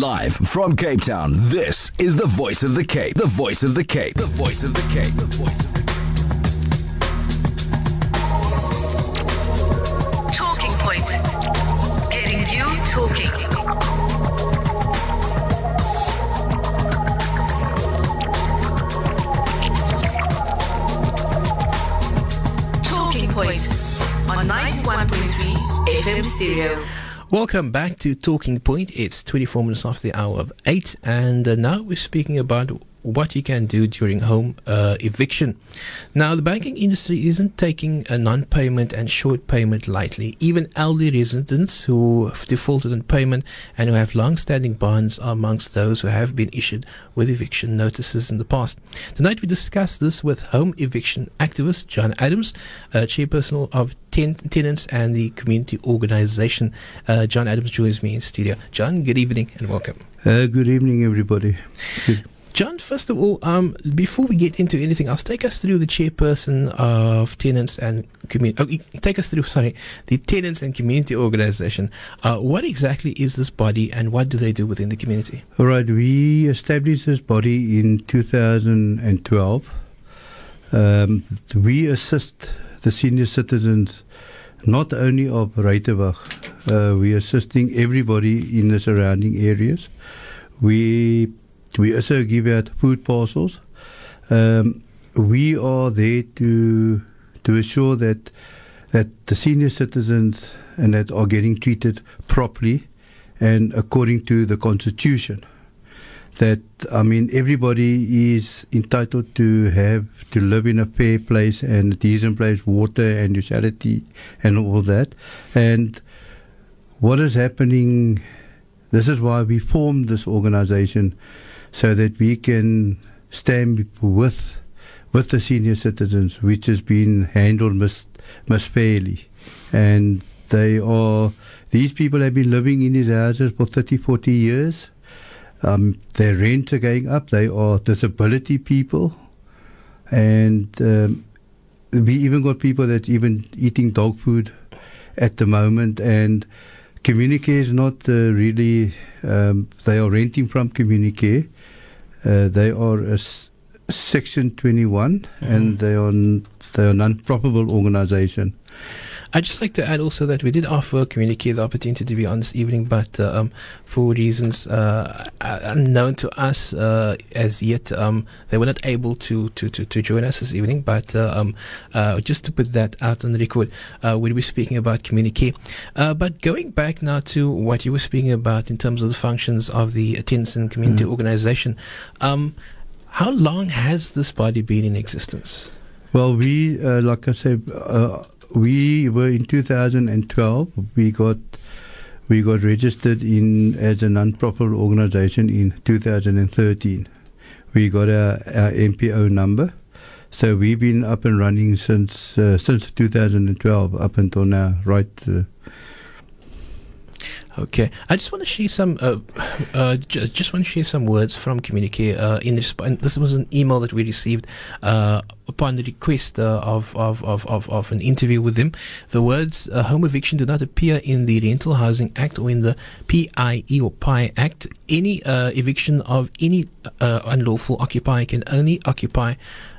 Live from Cape Town, this is the voice of the Cape. The voice of the Cape. The voice of the Cape. The voice of the Cape. Talking Point. Getting you talking. Talking Point on 91.3 FM Stereo. Welcome back to Talking Point. It's 24 minutes after the hour of 8, and uh, now we're speaking about what you can do during home uh, eviction. Now, the banking industry isn't taking a non payment and short payment lightly. Even elderly residents who have defaulted on payment and who have long standing bonds are amongst those who have been issued with eviction notices in the past. Tonight, we discuss this with home eviction activist John Adams, uh, chairperson of ten- Tenants and the Community Organization. Uh, John Adams joins me in studio. John, good evening and welcome. Uh, good evening, everybody. Good. John, first of all, um, before we get into anything else, take us through the chairperson of tenants and community. Oh, take us through, sorry, the tenants and community organization. Uh, what exactly is this body, and what do they do within the community? All right, we established this body in 2012. Um, we assist the senior citizens, not only of Ruyterwacht, uh, we are assisting everybody in the surrounding areas. We we also give out food parcels. Um, we are there to to assure that that the senior citizens and that are getting treated properly and according to the constitution. That I mean, everybody is entitled to have to live in a fair place and a decent place, water and utility and all that. And what is happening? This is why we formed this organization so that we can stand with with the senior citizens, which has been handled mis, misfairly. And they are, these people have been living in these houses for 30, 40 years. Um, their rents are going up. They are disability people. And um, we even got people that's even eating dog food at the moment. And Communicare is not uh, really, um, they are renting from Communicare. Uh, they are a s- Section 21 and they are, n- they are non-profitable organization. I'd just like to add also that we did offer Communicare the opportunity to be on this evening, but uh, um, for reasons uh, unknown to us uh, as yet, um, they were not able to, to, to, to join us this evening. But uh, um, uh, just to put that out on the record, uh, we'll be speaking about Communicare. Uh, but going back now to what you were speaking about in terms of the functions of the Tenants and Community Organization, um, how long has this body been in existence? Well, we, uh, like I said, uh, we were in 2012. We got we got registered in as a non-profit organization in 2013. We got our, our NPO number, so we've been up and running since uh, since 2012 up until now. Right. Uh, Okay, I just want to share some. Uh, uh, j- just want to share some words from Communicare. Uh, in this, this was an email that we received uh, upon the request uh, of, of, of, of, an interview with them. The words "home eviction" do not appear in the Rental Housing Act or in the PIE or PI Act. Any uh, eviction of any unlawful occupier can only occupy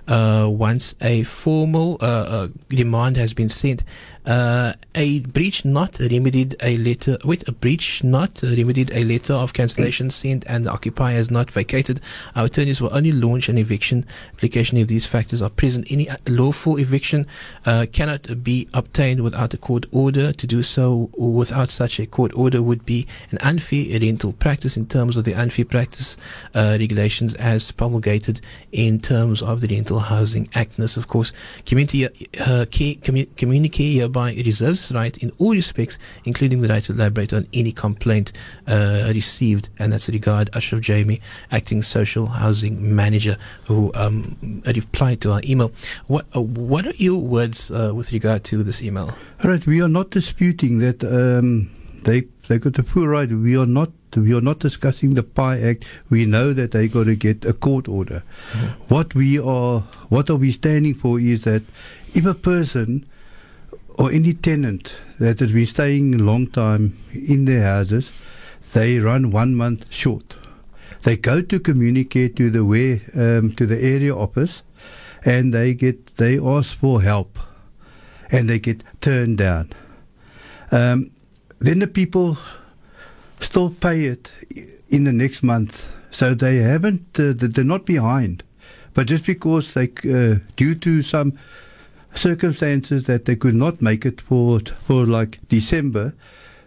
uh, once a formal uh, uh, demand has been sent. Uh, a breach not remedied a letter with a breach not remedied a letter of cancellation sent and the occupier has not vacated. Our attorneys will only launch an eviction application if these factors are present. Any uh, lawful eviction uh, cannot be obtained without a court order. To do so without such a court order would be an unfair rental practice in terms of the unfair practice uh, regulations as promulgated in terms of the Rental Housing Act. And this, of course, community uh, care, Communicare reserves the right in all respects, including the right to elaborate on any complaint uh, received. And that's regard Ashraf Jamie, acting social housing manager, who um, replied to our email. What uh, what are your words uh, with regard to this email? all right. We are not disputing that um, they they got the full right. We are not. We are not discussing the PI Act. We know that they got to get a court order. What we are, what are we standing for is that if a person or any tenant that has been staying a long time in their houses, they run one month short. They go to Communicare to the where um, to the area office, and they get they ask for help, and they get turned down. Um, then the people still pay it in the next month, so they haven't uh, they- they're not behind, but just because they uh, due to some circumstances that they could not make it for for like December,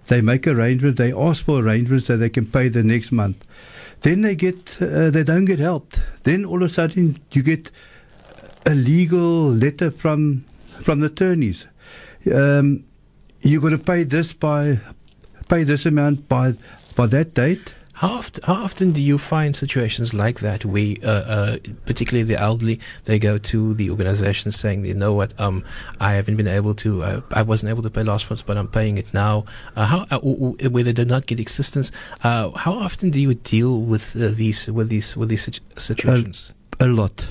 they make arrangements. They ask for arrangements that they can pay the next month. Then they get uh, they don't get helped. Then all of a sudden you get a legal letter from from the attorneys. Um, you're going to pay this by pay this amount by by that date. How often, how often do you find situations like that where, uh, uh, particularly the elderly, they go to the organization saying, you know what, um, I haven't been able to, uh, I wasn't able to pay last month, but I'm paying it now. Uh, how, uh, or, or where they did not get assistance. Uh, how often do you deal with uh, these, with these, with these situ- situations? A lot.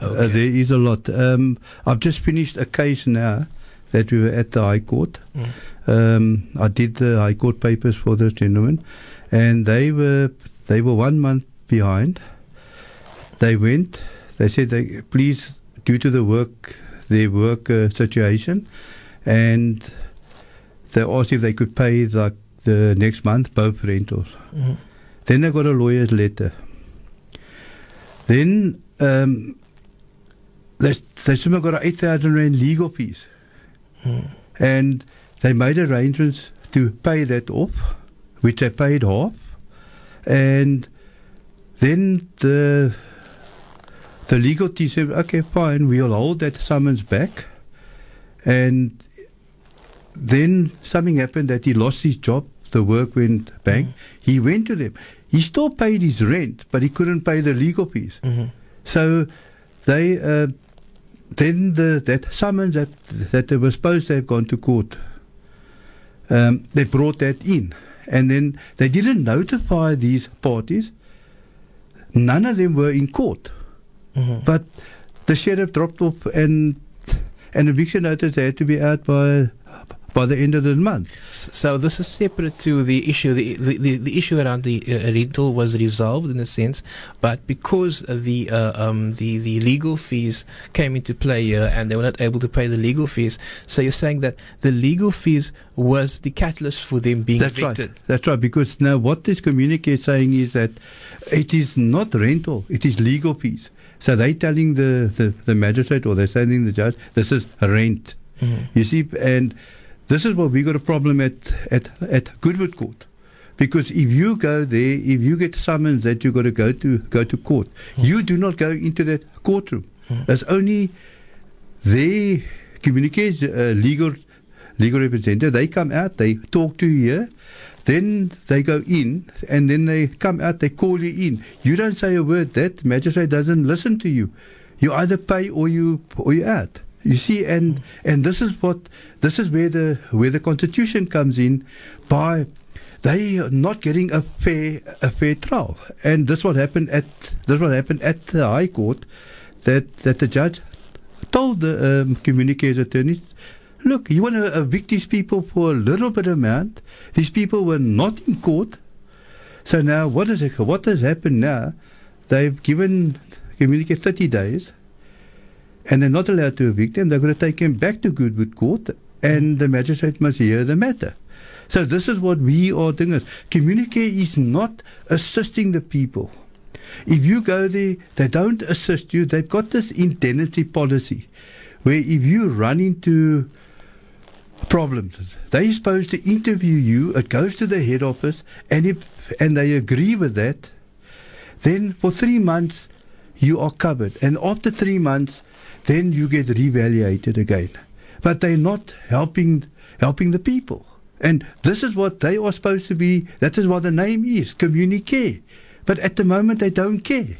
Uh, Okay. there is a lot. Um, I've just finished a case now that we were at the High Court. Mm. Um, I did the High Court papers for this gentleman, and they were they were one month behind. They went. They said they please due to the work their work uh, situation, and they asked if they could pay like the next month both rentals. Mhm. Then I got a lawyer's letter. Then um, they they somehow got a eight thousand rand legal fees, Mm. and they made arrangements to pay that off, which they paid half, and then the the legal team said, okay, fine, we'll hold that summons back, and then something happened that he lost his job. The work went bang. He went to them. He still paid his rent, but he couldn't pay the legal fees. Mhm. So they uh, then the that summons that that they were supposed to have gone to court. Um, they brought that in, and then they didn't notify these parties. None of them were in court, Mhm. but the sheriff dropped off, and an eviction notice had to be out by by the end of the month. So this is separate to the issue. The the, the, the issue around the uh, rental was resolved in a sense, but because the uh, um the the legal fees came into play here, and they were not able to pay the legal fees. So you're saying that the legal fees was the catalyst for them being That's evicted. right. That's right. Because now what this Communicare is saying is that it is not rental; it is legal fees. So they're telling the, the, the magistrate or they're telling the judge this is rent. Mhm. You see, and this is what we got a problem at at at Goodwood Court. Because if you go there, if you get summons that you've got to go to go to court, you do not go into that courtroom. It's only their communication uh, legal legal representative. They come out, they talk to you here, then they go in, and then they come out, they call you in. You don't say a word. That magistrate doesn't listen to you. You either pay or you or you out. You see, and and this is what this is where the where the constitution comes in by they are not getting a fair a fair trial, and this what happened at this what happened at the High Court, that that the judge told the um, communications attorneys, look, you want to evict these people for a little bit of amount. These people were not in court, so now what is it? What has happened now? They've given Communicare thirty days, and they're not allowed to evict them. They're going to take him back to Goodwood Court, and mm. the magistrate must hear the matter. So this is what we are doing. Is Communicare is not assisting the people. If you go there, they don't assist you. They've got this indemnity policy, where if you run into problems, they're supposed to interview you. It goes to the head office, and if and they agree with that, then for three months you are covered, and after three months, then you get reevaluated again. But they're not helping helping the people. And this is what they are supposed to be. That is what the name is, Communicare. But at the moment, they don't care.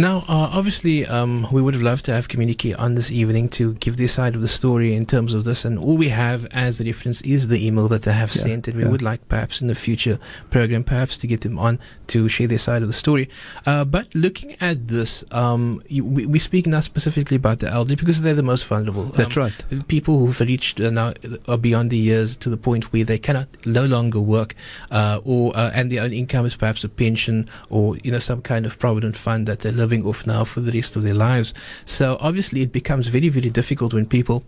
Now, uh, obviously, um, we would have loved to have Communicare on this evening to give their side of the story in terms of this, and all we have as a reference is the email that they have Yeah, sent, and we yeah. would like perhaps in the future program, perhaps to get them on to share their side of the story. Uh, but looking at this, um, you, we, we speak now specifically about the elderly because they're the most vulnerable. That's Um, right. people who've reached uh, now are beyond the years to the point where they cannot no longer work, uh, or uh, and their own income is perhaps a pension or you know some kind of provident fund that they're living off now for the rest of their lives. So obviously, it becomes very very difficult when people.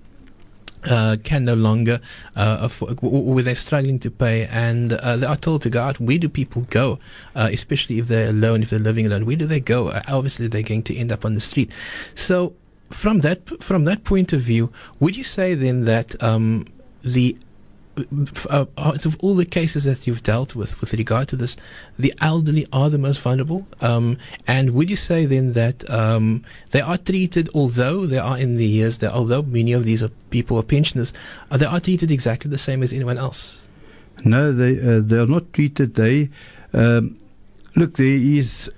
Uh, can no longer uh, afford, or they're struggling to pay, and uh, they are told to go out. Where do people go, uh, especially if they're alone, if they're living alone? Where do they go? Uh, obviously, they're going to end up on the street. So, from that from that point of view, would you say then that um, the uh, of all the cases that you've dealt with with regard to this, the elderly are the most vulnerable. Um, and would you say then that um, they are treated, although they are in the years, that although many of these are people are pensioners, they are treated exactly the same as anyone else? No, they uh, they are not treated. They um, look. There is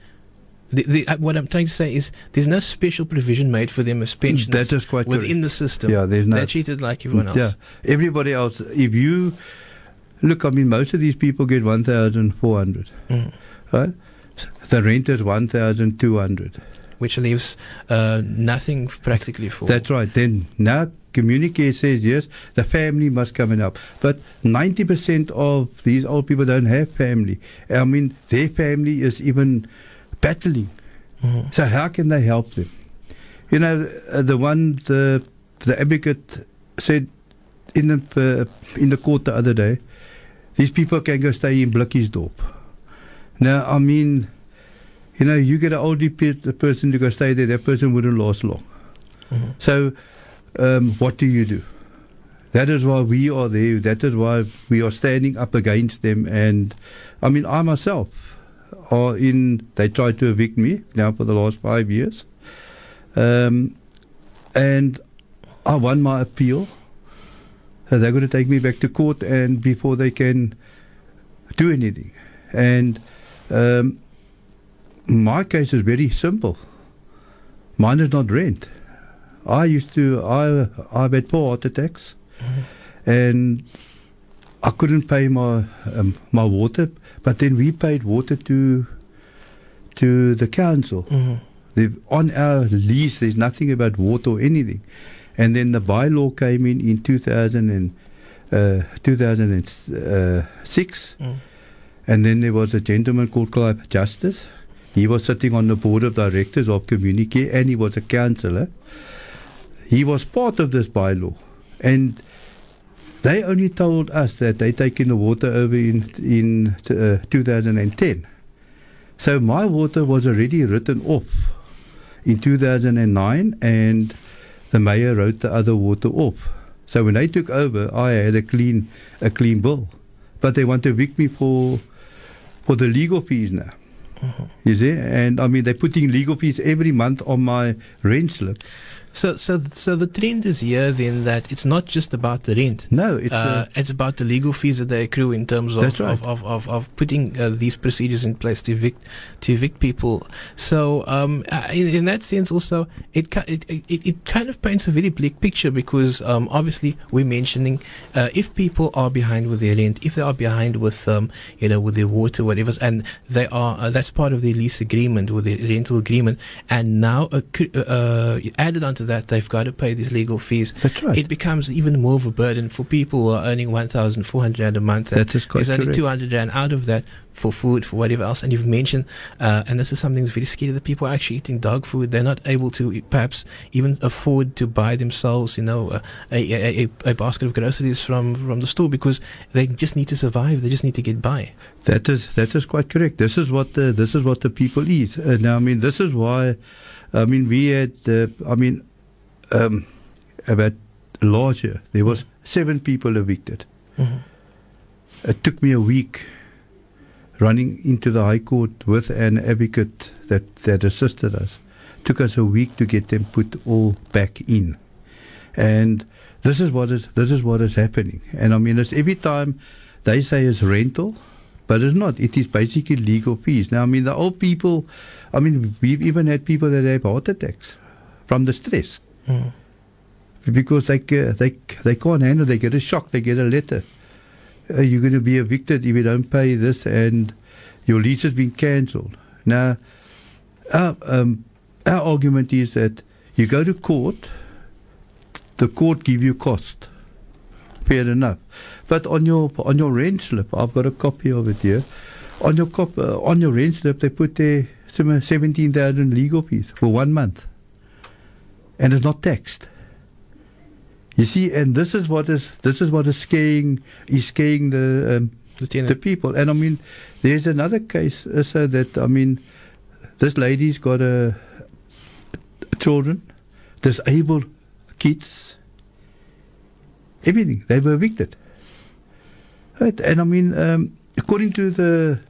The, the, uh, what I'm trying to say is there's no special provision made for them as pensioners That is quite within the system. Yeah, there's no- They're treated like everyone else. Yeah, everybody else. If you look, I mean, most of these people get one thousand four hundred, Mm. right? The rent is one thousand two hundred. Which leaves uh, nothing practically for. That's right. Then now Communicare says yes, the family must come and help. But ninety percent of these old people don't have family. I mean, their family is even battling. Mhm. So how can they help them? You know, uh, the one the the advocate said in the uh, in the court the other day, these people can go stay in Blikkiesdorp. Now, I mean, you know, you get an older pe- person to go stay there, that person wouldn't last long. Mhm. So, um, what do you do? That is why we are there. That is why we are standing up against them. And I mean, I myself are in. They tried to evict me now for the last five years, um, and I won my appeal. So they're going to take me back to court, and before they can do anything, and um, my case is very simple. Mine is not rent. I used to. I I've had four heart attacks, and I couldn't pay my um, my water. But then we paid water to to the council. Mhm. The, on our lease, there's nothing about water or anything. And then the bylaw came in in 2000 and, uh, 2006. Mm. And then there was a gentleman called Clive Justice. He was sitting on the board of directors of Communicare and he was a councillor. He was part of this bylaw. And they only told us that they taken the water over in, in uh, 2010. So my water was already written off in 2009 and the mayor wrote the other water off. So when they took over, I had a clean, a clean bill. But they want to evict me for, for the legal fees now. You see, and I mean they're putting legal fees every month on my rent slip. So, so, so the trend is here then that it's not just about the rent. No, it's uh, it's about the legal fees that they accrue in terms of right. of, of, of, of putting uh, these procedures in place to evict to evict people. So um, uh, in, in that sense, also it, it it it kind of paints a very bleak picture because um, obviously we're mentioning uh, if people are behind with their rent, if they are behind with um, you know with their water, whatever, and they are uh, that's part of their lease agreement with their rental agreement, and now accru- uh, added onto that they've got to pay these legal fees That's right. it becomes even more of a burden for people who are earning 1,400 rand a month. That is quite There's only 200 rand out of that for food, for whatever else. And you've mentioned, uh, and this is something that's very scary, that people are actually eating dog food. They're not able to perhaps even afford to buy themselves, you know, a, a, a, a basket of groceries from, from the store because they just need to survive. They just need to get by. That is that is quite correct. This is what the this is what the people eat. Uh, now, I mean, this is why. I mean, we had. Uh, I mean, um, about last year there was seven people evicted. Mhm. It took me a week running into the High Court with an advocate that that assisted us. Took us a week to get them put all back in, and this is what is this is what is happening. And I mean, it's every time they say it's rental, but it's not. It is basically legal fees. Now, I mean, the old people, I mean, we've even had people that have heart attacks from the stress Mm. because they they they can't handle. They get a shock. They get a letter. Uh, you're going to be evicted if you don't pay this, and your lease has been cancelled. Now, our um, our argument is that you go to court. The court give you cost. Fair enough, but on your on your rent slip, I've got a copy of it here. On your cop, uh, on your rent slip, they put there some seventeen thousand legal fees for one month, and it's not taxed. You see, and this is what is this is what is scaring is scaring the um, The people. And I mean, there's another case uh, so that I mean, this lady's got a, children, disabled kids, everything. They were evicted. Right, and I mean, um, according to the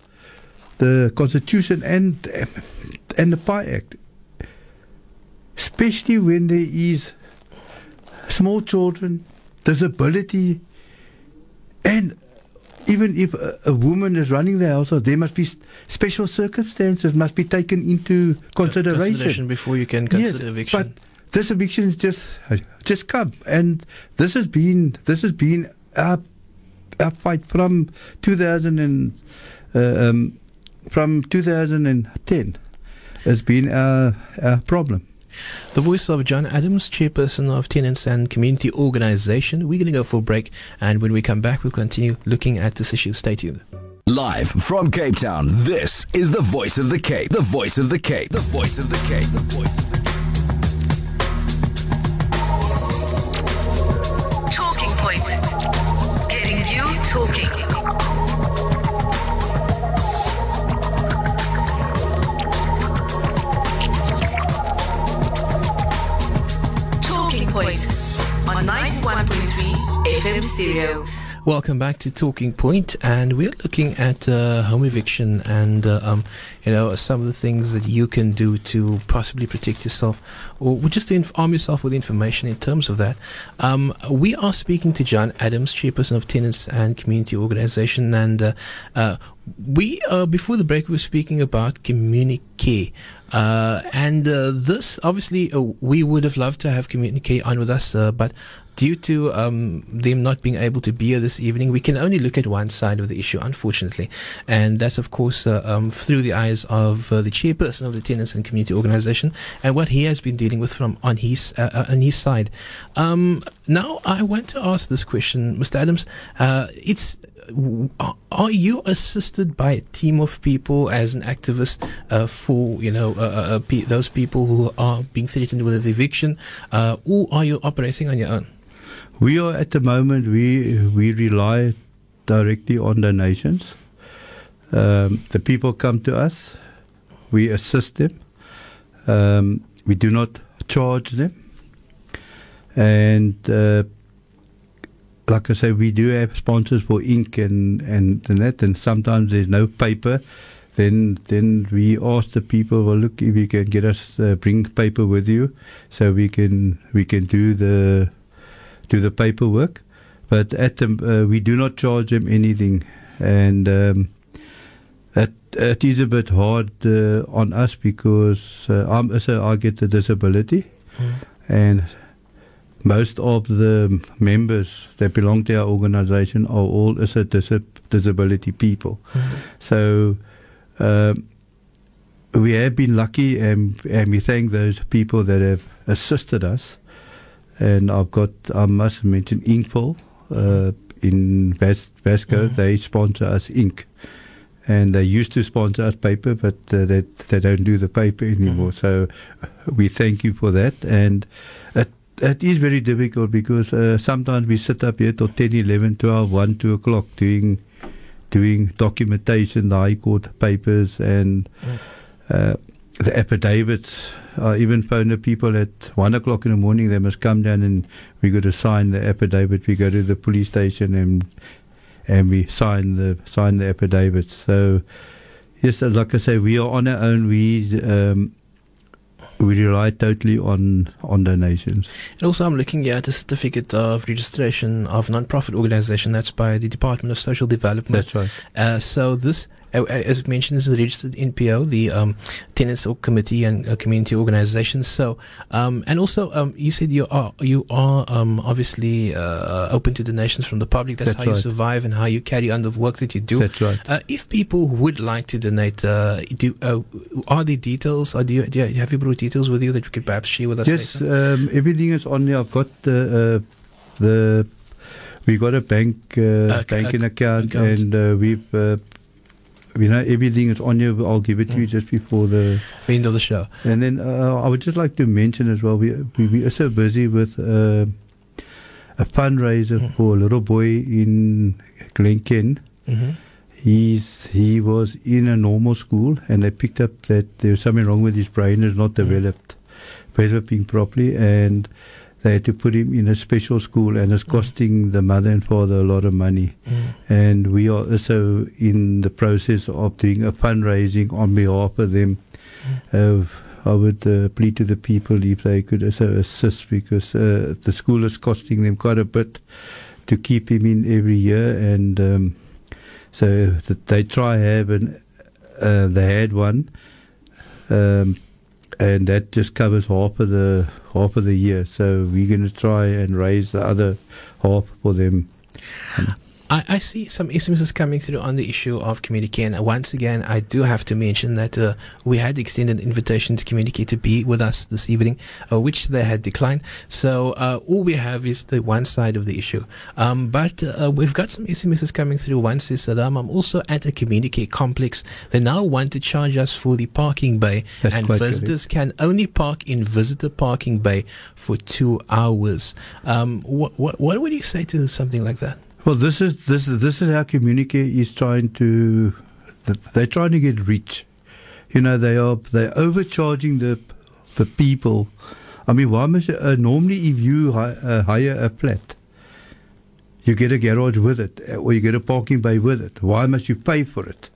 the Constitution and and the PI Act, especially when there is small children, disability, and even if a, a woman is running the household, there must be special circumstances must be taken into consideration. Consideration before you can consider eviction. But this eviction is just just come, and this has been this has been our, our fight from 2000 and uh, um, from 2010 has been our, our problem. The voice of John Adams, chairperson of Tenants and Community Organization. We're going to go for a break, and when we come back, we'll continue looking at this issue. Stay tuned. Live from Cape Town, this is the voice of the Cape. The voice of the Cape. The voice of the Cape. The voice of the Cape. FM Stereo. Welcome back to Talking Point, and we're looking at uh, home eviction and uh, um, you know some of the things that you can do to possibly protect yourself, or just to inf- arm yourself with information in terms of that. Um, we are speaking to John Adams, chairperson of Tenants and Community Organization, and uh, uh, we uh, before the break we were speaking about Communicare. Uh, and uh, this, obviously, uh, we would have loved to have Communicare on with us, uh, but due to um, them not being able to be here this evening, we can only look at one side of the issue, unfortunately. And that's, of course, uh, um, through the eyes of uh, the chairperson of the Tenants and Community Organization and what he has been dealing with from on his uh, uh, on his side. Um, now, I want to ask this question, Mr. Adams. Uh, it's are- are you assisted by a team of people as an activist uh, for you know uh, uh, uh, those people who are being threatened with eviction, uh, or are you operating on your own? We are at the moment we we rely directly on donations. Um, the people come to us, we assist them. Um, we do not charge them, and uh, like I say, we do have sponsors for ink and and, and that, and sometimes there's no paper. Then then we ask the people, well, look, if you can get us uh, bring paper with you, so we can we can do the do the paperwork. But at the, uh, we do not charge them anything, and um, it, it is a bit hard uh, on us because uh, I'm so I get a disability, and most of the members that belong to our organization are all is a dis- disability people. So. Um, we have been lucky and, and we thank those people that have assisted us. And I've got, I must mention, Inkpol uh, in Vas- Vasco. They sponsor us ink. And they used to sponsor us paper, but uh, they, they don't do the paper anymore. So uh, we thank you for that. And it, it is very difficult because uh, sometimes we sit up here till 10, 11, 12, 1, 2 o'clock doing doing documentation, the High Court papers, and uh, the affidavits. I even phone the people at one o'clock in the morning. They must come down and we got to sign the affidavit. We go to the police station and and we sign the sign the affidavits. So yes, like I say, we are on our own. We um, we rely totally on on donations. And also, I'm looking at a certificate of registration of non-profit organization. That's by the Department of Social Development. That's right. Uh, so this, uh, as mentioned, this is a registered NPO, the um, Tenants or Committee and uh, Community Organizations. So, um, and also, um, you said you are you are um, obviously uh, open to donations from the public. That's, That's how you survive and how you carry on the work that you do. That's right. Uh, if people would like to donate, uh, do uh, are there details? Do you, do you have you brought details with you that you could perhaps share with us? Yes, um, everything is on there. I've got the uh, the we got a bank uh, Uh, banking uh, account, account. and uh, we've uh, you know everything is on here. I'll give it to you Mm. just before the. end of the show. And then uh, I would just like to mention as well. We we, we are so busy with uh, a fundraiser Mm. for a little boy in Glenken. Mm-hmm. He's he was in a normal school, and they picked up that there was something wrong with his brain. It's not Mm. developed, developing properly, and they had to put him in a special school, and it's Mm. costing the mother and father a lot of money. And we are also in the process of doing a fundraising on behalf of them. Uh, I would uh, plead to the people if they could also assist because uh, the school is costing them quite a bit to keep him in every year, and um, so they try have an uh, they had one, um, and that just covers half of the half of the year. So we're going to try and raise the other half for them. I, I see some SMSs coming through on the issue of Communicare. And once again, I do have to mention that uh, we had extended an invitation to Communicare to be with us this evening, uh, which they had declined. So uh, all we have is the one side of the issue. Um, but uh, we've got some SMSs coming through. One says, Saddam, I'm also at a Communicare complex. They now want to charge us for the parking bay, That's and visitors can only park in visitor parking bay for two hours. Um, what, what, what would you say to something like that? Well, this is this is this is how Communicare is trying to. They're trying to get rich. You know, they are they're overcharging the the people. I mean, why must uh, normally if you hi, uh, hire a flat, you get a garage with it, uh, or you get a parking bay with it. Why must you pay for it?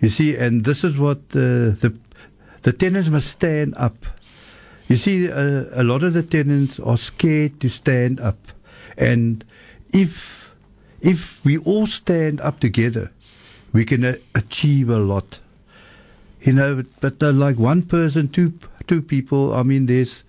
You see, and this is what uh, the the tenants must stand up. You see, uh, a lot of the tenants are scared to stand up, and if if we all stand up together, we can achieve a lot. You know, but uh, like one person, two two people. I mean, there's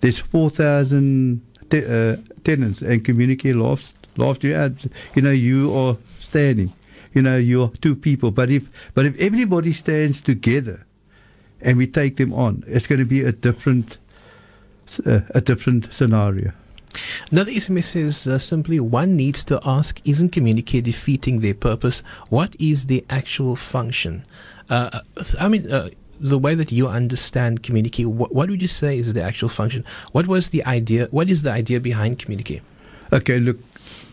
there's four thousand te- uh, tenants, and community lofts lofts you. You know, you are standing. You know, you're two people. But if but if everybody stands together, and we take them on, it's going to be a different uh, a different scenario. Another SMS says uh, simply one needs to ask isn't Communicare defeating their purpose? What is the actual function? Uh, I mean, uh, the way that you understand Communicare, what, would you say is the actual function? What was the idea? What is the idea behind Communicare? Okay, look,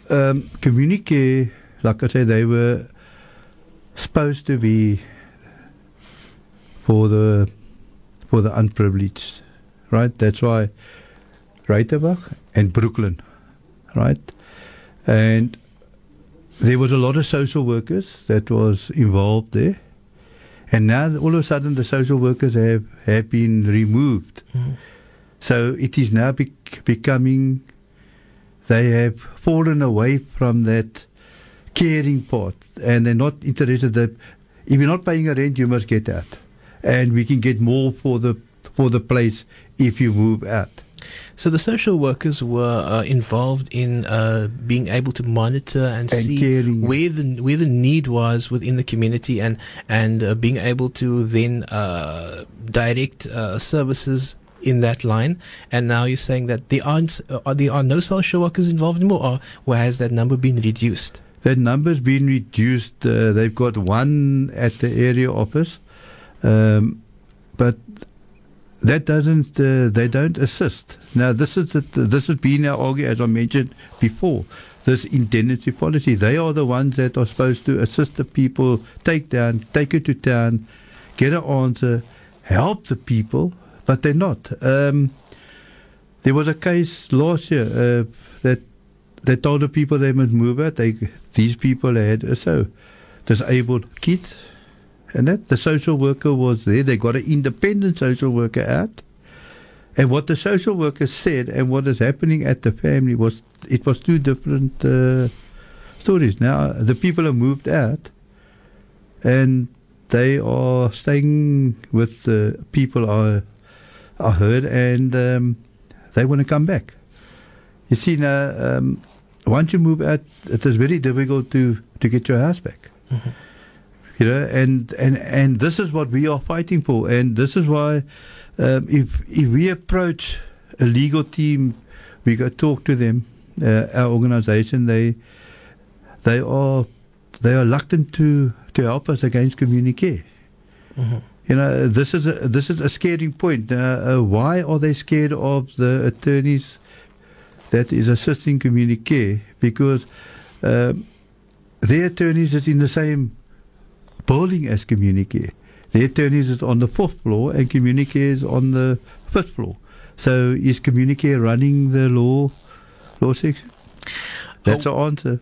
um, Communicare, like I said, they were supposed to be for the for the unprivileged, right? That's why Ruyterwacht and Brooklyn, right? And there was a lot of social workers that was involved there. And now all of a sudden the social workers have, have been removed. Mm-hmm. So it is now bec- becoming they have fallen away from that caring part and they're not interested that if you're not paying a rent you must get out and we can get more for the for the place if you move out So the social workers were uh, involved in uh, being able to monitor and, And see caring. where the where the need was within the community, and and uh, being able to then uh, direct uh, services in that line. And now you're saying that there aren't uh, are, there are no social workers involved anymore, or, or has that number been reduced? that number's been reduced uh, they've got one at the area office um, but that doesn't uh, they don't assist. Now this is it, this has been our argument as I mentioned before this indemnity policy. They are the ones that are supposed to assist the people take down take it to town get an answer help the people but they're not. Um, there was a case last year uh, that they told the people they must move out. They, these people had so disabled kids, and that the social worker was there. They got an independent social worker out. And what the social worker said and what is happening at the family was it was two different uh, stories. Now the people have moved out, and they are staying with the people I I heard, and um, they want to come back. You see now, um, once you move out, it is very difficult to to get your house back. You know, and, and and this is what we are fighting for, and this is why um, if if we approach a legal team, we go talk to them, uh, our organisation, they they are they are reluctant to to help us against Communicare. You know, this is a, this is a scaring point. Uh, uh, why are they scared of the attorneys that is assisting Communicare? Because um, their attorneys is in the same building as Communicare. The attorneys is on the fourth floor and Communicare is on the fifth floor. So is Communicare running the law law section? That's oh. the answer.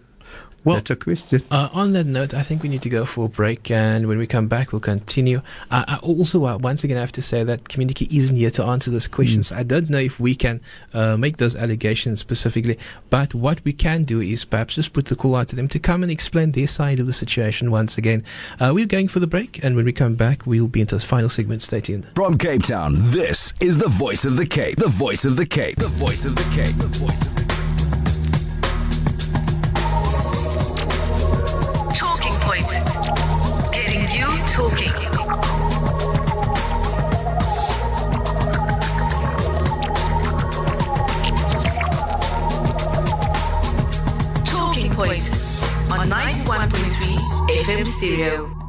Well- That's a question. Uh, on that note, I think we need to go for a break, and when we come back, we'll continue. Uh, I also, uh, once again, I have to say that community isn't here to answer those questions. I don't know if we can uh, make those allegations specifically, but what we can do is perhaps just put the call out to them to come and explain their side of the situation once again. Uh, we're going for the break, and when we come back, we'll be into the final segment. Stay tuned. From Cape Town, this is the voice of the Cape. The voice of the Cape. The voice of the Cape. The voice of the Cape. Talking. Talking Point on 91.3 FM Stereo.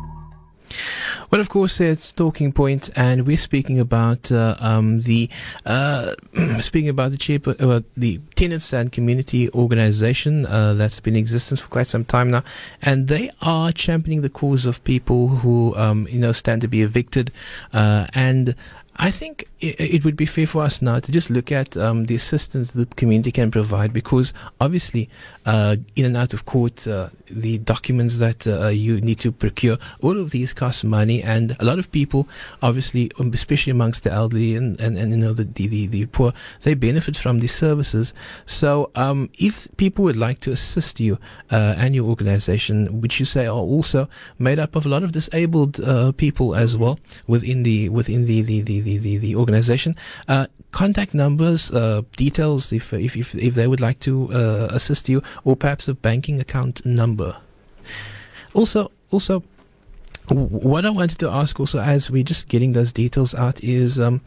Well, of course, it's talking point, and we're speaking about uh, um, the uh, speaking about the chair, uh, the tenants and community organization uh, that's been in existence for quite some time now, and they are championing the cause of people who um, you know stand to be evicted, uh, and. I think it would be fair for us now to just look at um, the assistance the community can provide because obviously, uh, in and out of court, uh, the documents that uh, you need to procure, all of these cost money, and a lot of people, obviously, um, especially amongst the elderly and, and, and you know the, the, the, poor, they benefit from these services. So, um, if people would like to assist you uh, and your organization, which you say are also made up of a lot of disabled uh, people as well within the within the the, the, the, the organization, uh, contact numbers, uh, details if, if if if they would like to uh, assist you, or perhaps a banking account number. Also, also. What I wanted to ask also, as we're just getting those details out, is um,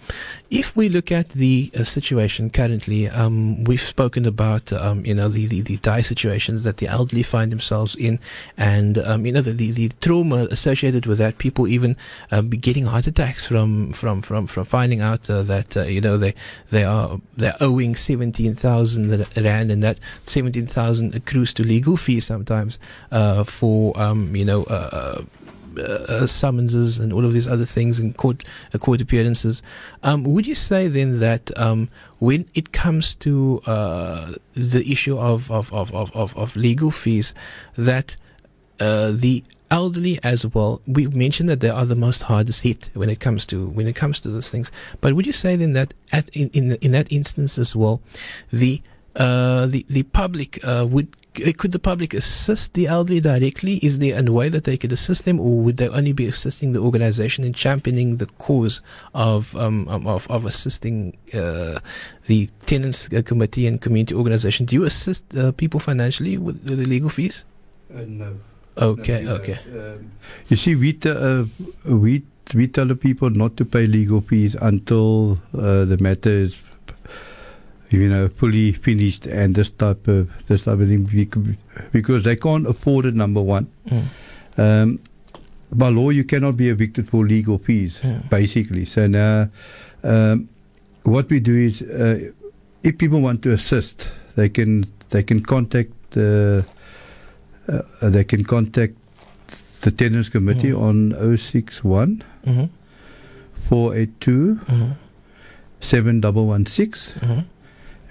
if we look at the uh, situation currently, um, we've spoken about um, you know the, the, the dire situations that the elderly find themselves in, and um, you know the, the, the trauma associated with that. People even uh, be getting heart attacks from from from, from finding out uh, that uh, you know they they are they're owing seventeen thousand rand, and that seventeen thousand accrues to legal fees sometimes uh, for um, you know. Uh, uh, summonses and all of these other things and court uh, court appearances. Um, would you say then that um, when it comes to uh, the issue of of, of, of, of legal fees, that uh, the elderly as well, We've mentioned that they are the most hardest hit when it comes to when it comes to those things. But would you say then that at in in, in that instance as well, the uh, the the public uh, would could the public assist the elderly directly? Is there a way that they could assist them, or would they only be assisting the organization in championing the cause of um, um, of, of assisting uh, the tenants uh, committee and community organization? Do you assist uh, people financially with the legal fees? no. Okay, okay. You see, we, t- uh, we, we tell the people not to pay legal fees until uh, the matter is, you know, fully finished and this type of this type of thing, because they can't afford it. Number one, Mm. um, by law, you cannot be evicted for legal fees, Yeah. basically. So now, um, what we do is, uh, if people want to assist, they can they can contact the uh, they can contact the tenants committee Mm. on 061 Mm-hmm. 482 Mm-hmm. 7116 Mm-hmm.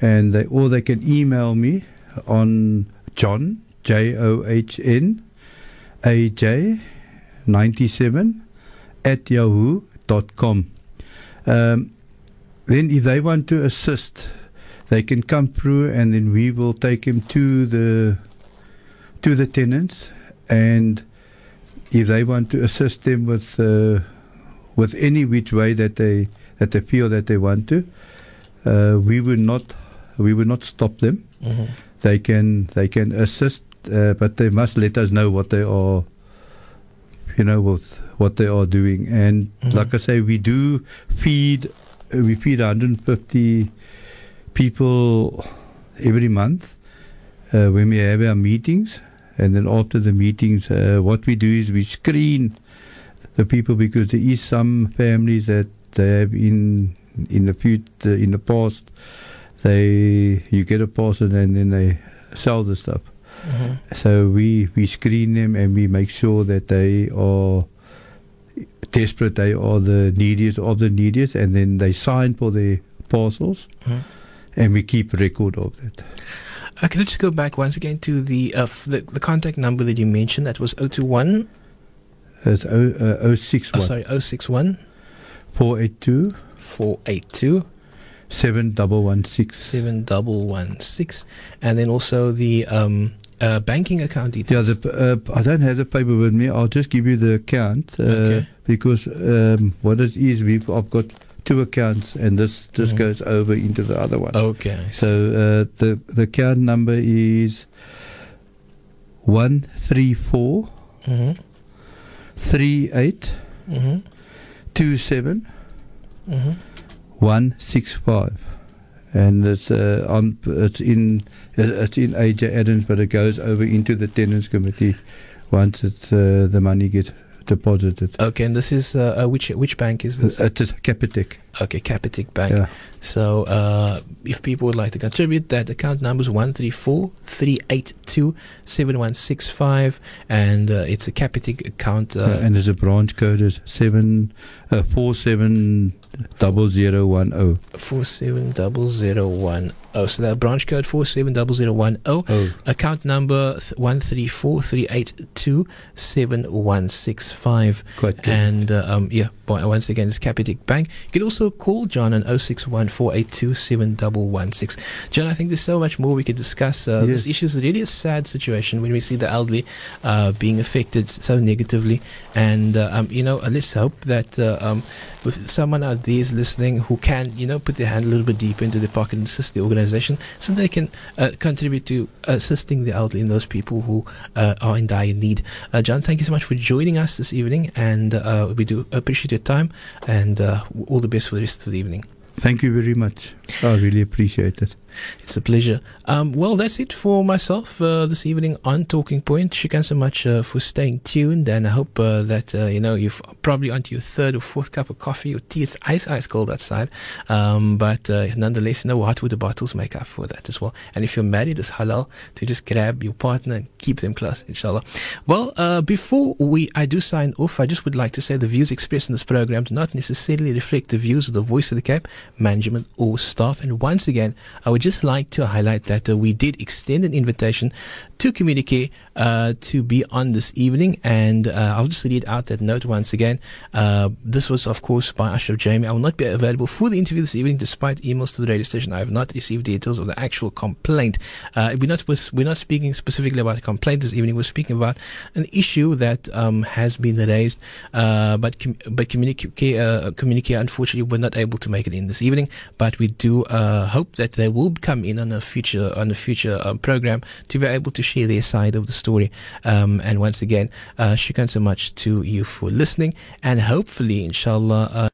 And they or they can email me on John J O H N A J 97 at yahoo.com. Um, then, if they want to assist, they can come through, and then we will take them to the to the tenants, and if they want to assist them with uh, with any which way that they that they feel that they want to, uh, we will not we will not stop them. Mm-hmm. They can they can assist, uh, but they must let us know what they are. You know what what they are doing, and Mhm. like I say, we do feed uh, we feed 150 people every month uh, when we have our meetings, and then after the meetings, uh, what we do is we screen the people because there is some families that they have in in the future in the past they you get a parcel and then they sell the stuff. Mhm. So we we screen them and we make sure that they are desperate. They are the neediest of the neediest, and then they sign for their parcels, Mhm. and we keep record of that. Uh, can I just go back once again to the, uh, f- the the contact number that you mentioned? That was 021, It's o, uh, 061 oh, sorry, 061 482 482 7116. 7116. And then also the um, uh, banking account Yeah, details. the, uh, I don't have the paper with me. I'll just give you the account uh, Okay. because um, what it is, we've I've got two accounts, and this this Mhm. goes over into the other one. okay. So uh, the the account number is one three four mm-hmm. three eight Mm-hmm. two seven Mm-hmm. One six five, and it's uh, on it's in it's in AJ Adams, but it goes over into the tenants committee once it's uh, the money gets deposited. Okay, and this is uh, uh, which which bank is this? It is Capitec. Okay, Capitec Bank. Yeah. So uh, if people would like to contribute, that account number is 134-382-7165 and uh, it's a Capitec account. Uh, Uh, and there's a branch code is seven uh, four seven double zero one oh. 470010. So that branch code 470010. Oh, Account number th- 134-382-7165. quite good. And uh, um, yeah, once again, it's Capitec Bank. You can also call John on 061 John, I think there's so much more we could discuss. Uh, This issue is really a sad situation when we see the elderly uh, being affected so negatively. And, uh, um, you know, uh, let's hope that uh, um, with someone out there is listening who can, you know, put their hand a little bit deeper into their pocket and assist the organization so they can uh, contribute to assisting the elderly and those people who uh, are in dire need. Uh, John, thank you so much for joining us this evening, and uh, we do appreciate your time, and uh, all the best for the rest of the evening. Thank you very much. I really appreciate it. It's a pleasure. Um, well, that's it for myself uh, this evening on Talking Point. Thank you so much uh, for staying tuned, and I hope uh, that uh, you know you've probably onto your third or fourth cup of coffee or tea. It's ice ice cold outside, um, but uh, nonetheless, you know what? With the bottles make up for that as well. And if you're married, it's halal to just grab your partner and keep them close, inshallah. Well, uh, before we I do sign off, I just would like to say the views expressed in this program do not necessarily reflect the views of the Voice of the Cape management or staff. And once again, I would just like to highlight that uh, we did extend an invitation to Communicare uh, to be on this evening, and uh, I'll just read out that note once again. Uh, this was, of course, by Ashraf Jamie. I will not be available for the interview this evening, despite emails to the radio station. I have not received details of the actual complaint. Uh, we're not we're not speaking specifically about a complaint this evening. We're speaking about an issue that um, has been raised, uh, but com- but Communicare uh, Communicare unfortunately were not able to make it in this evening. But we do uh, hope that they will come in on a future on a future um, program to be able to share their side of the story. Um, and once again, uh, shukran so much to you for listening, and hopefully, inshallah. Uh,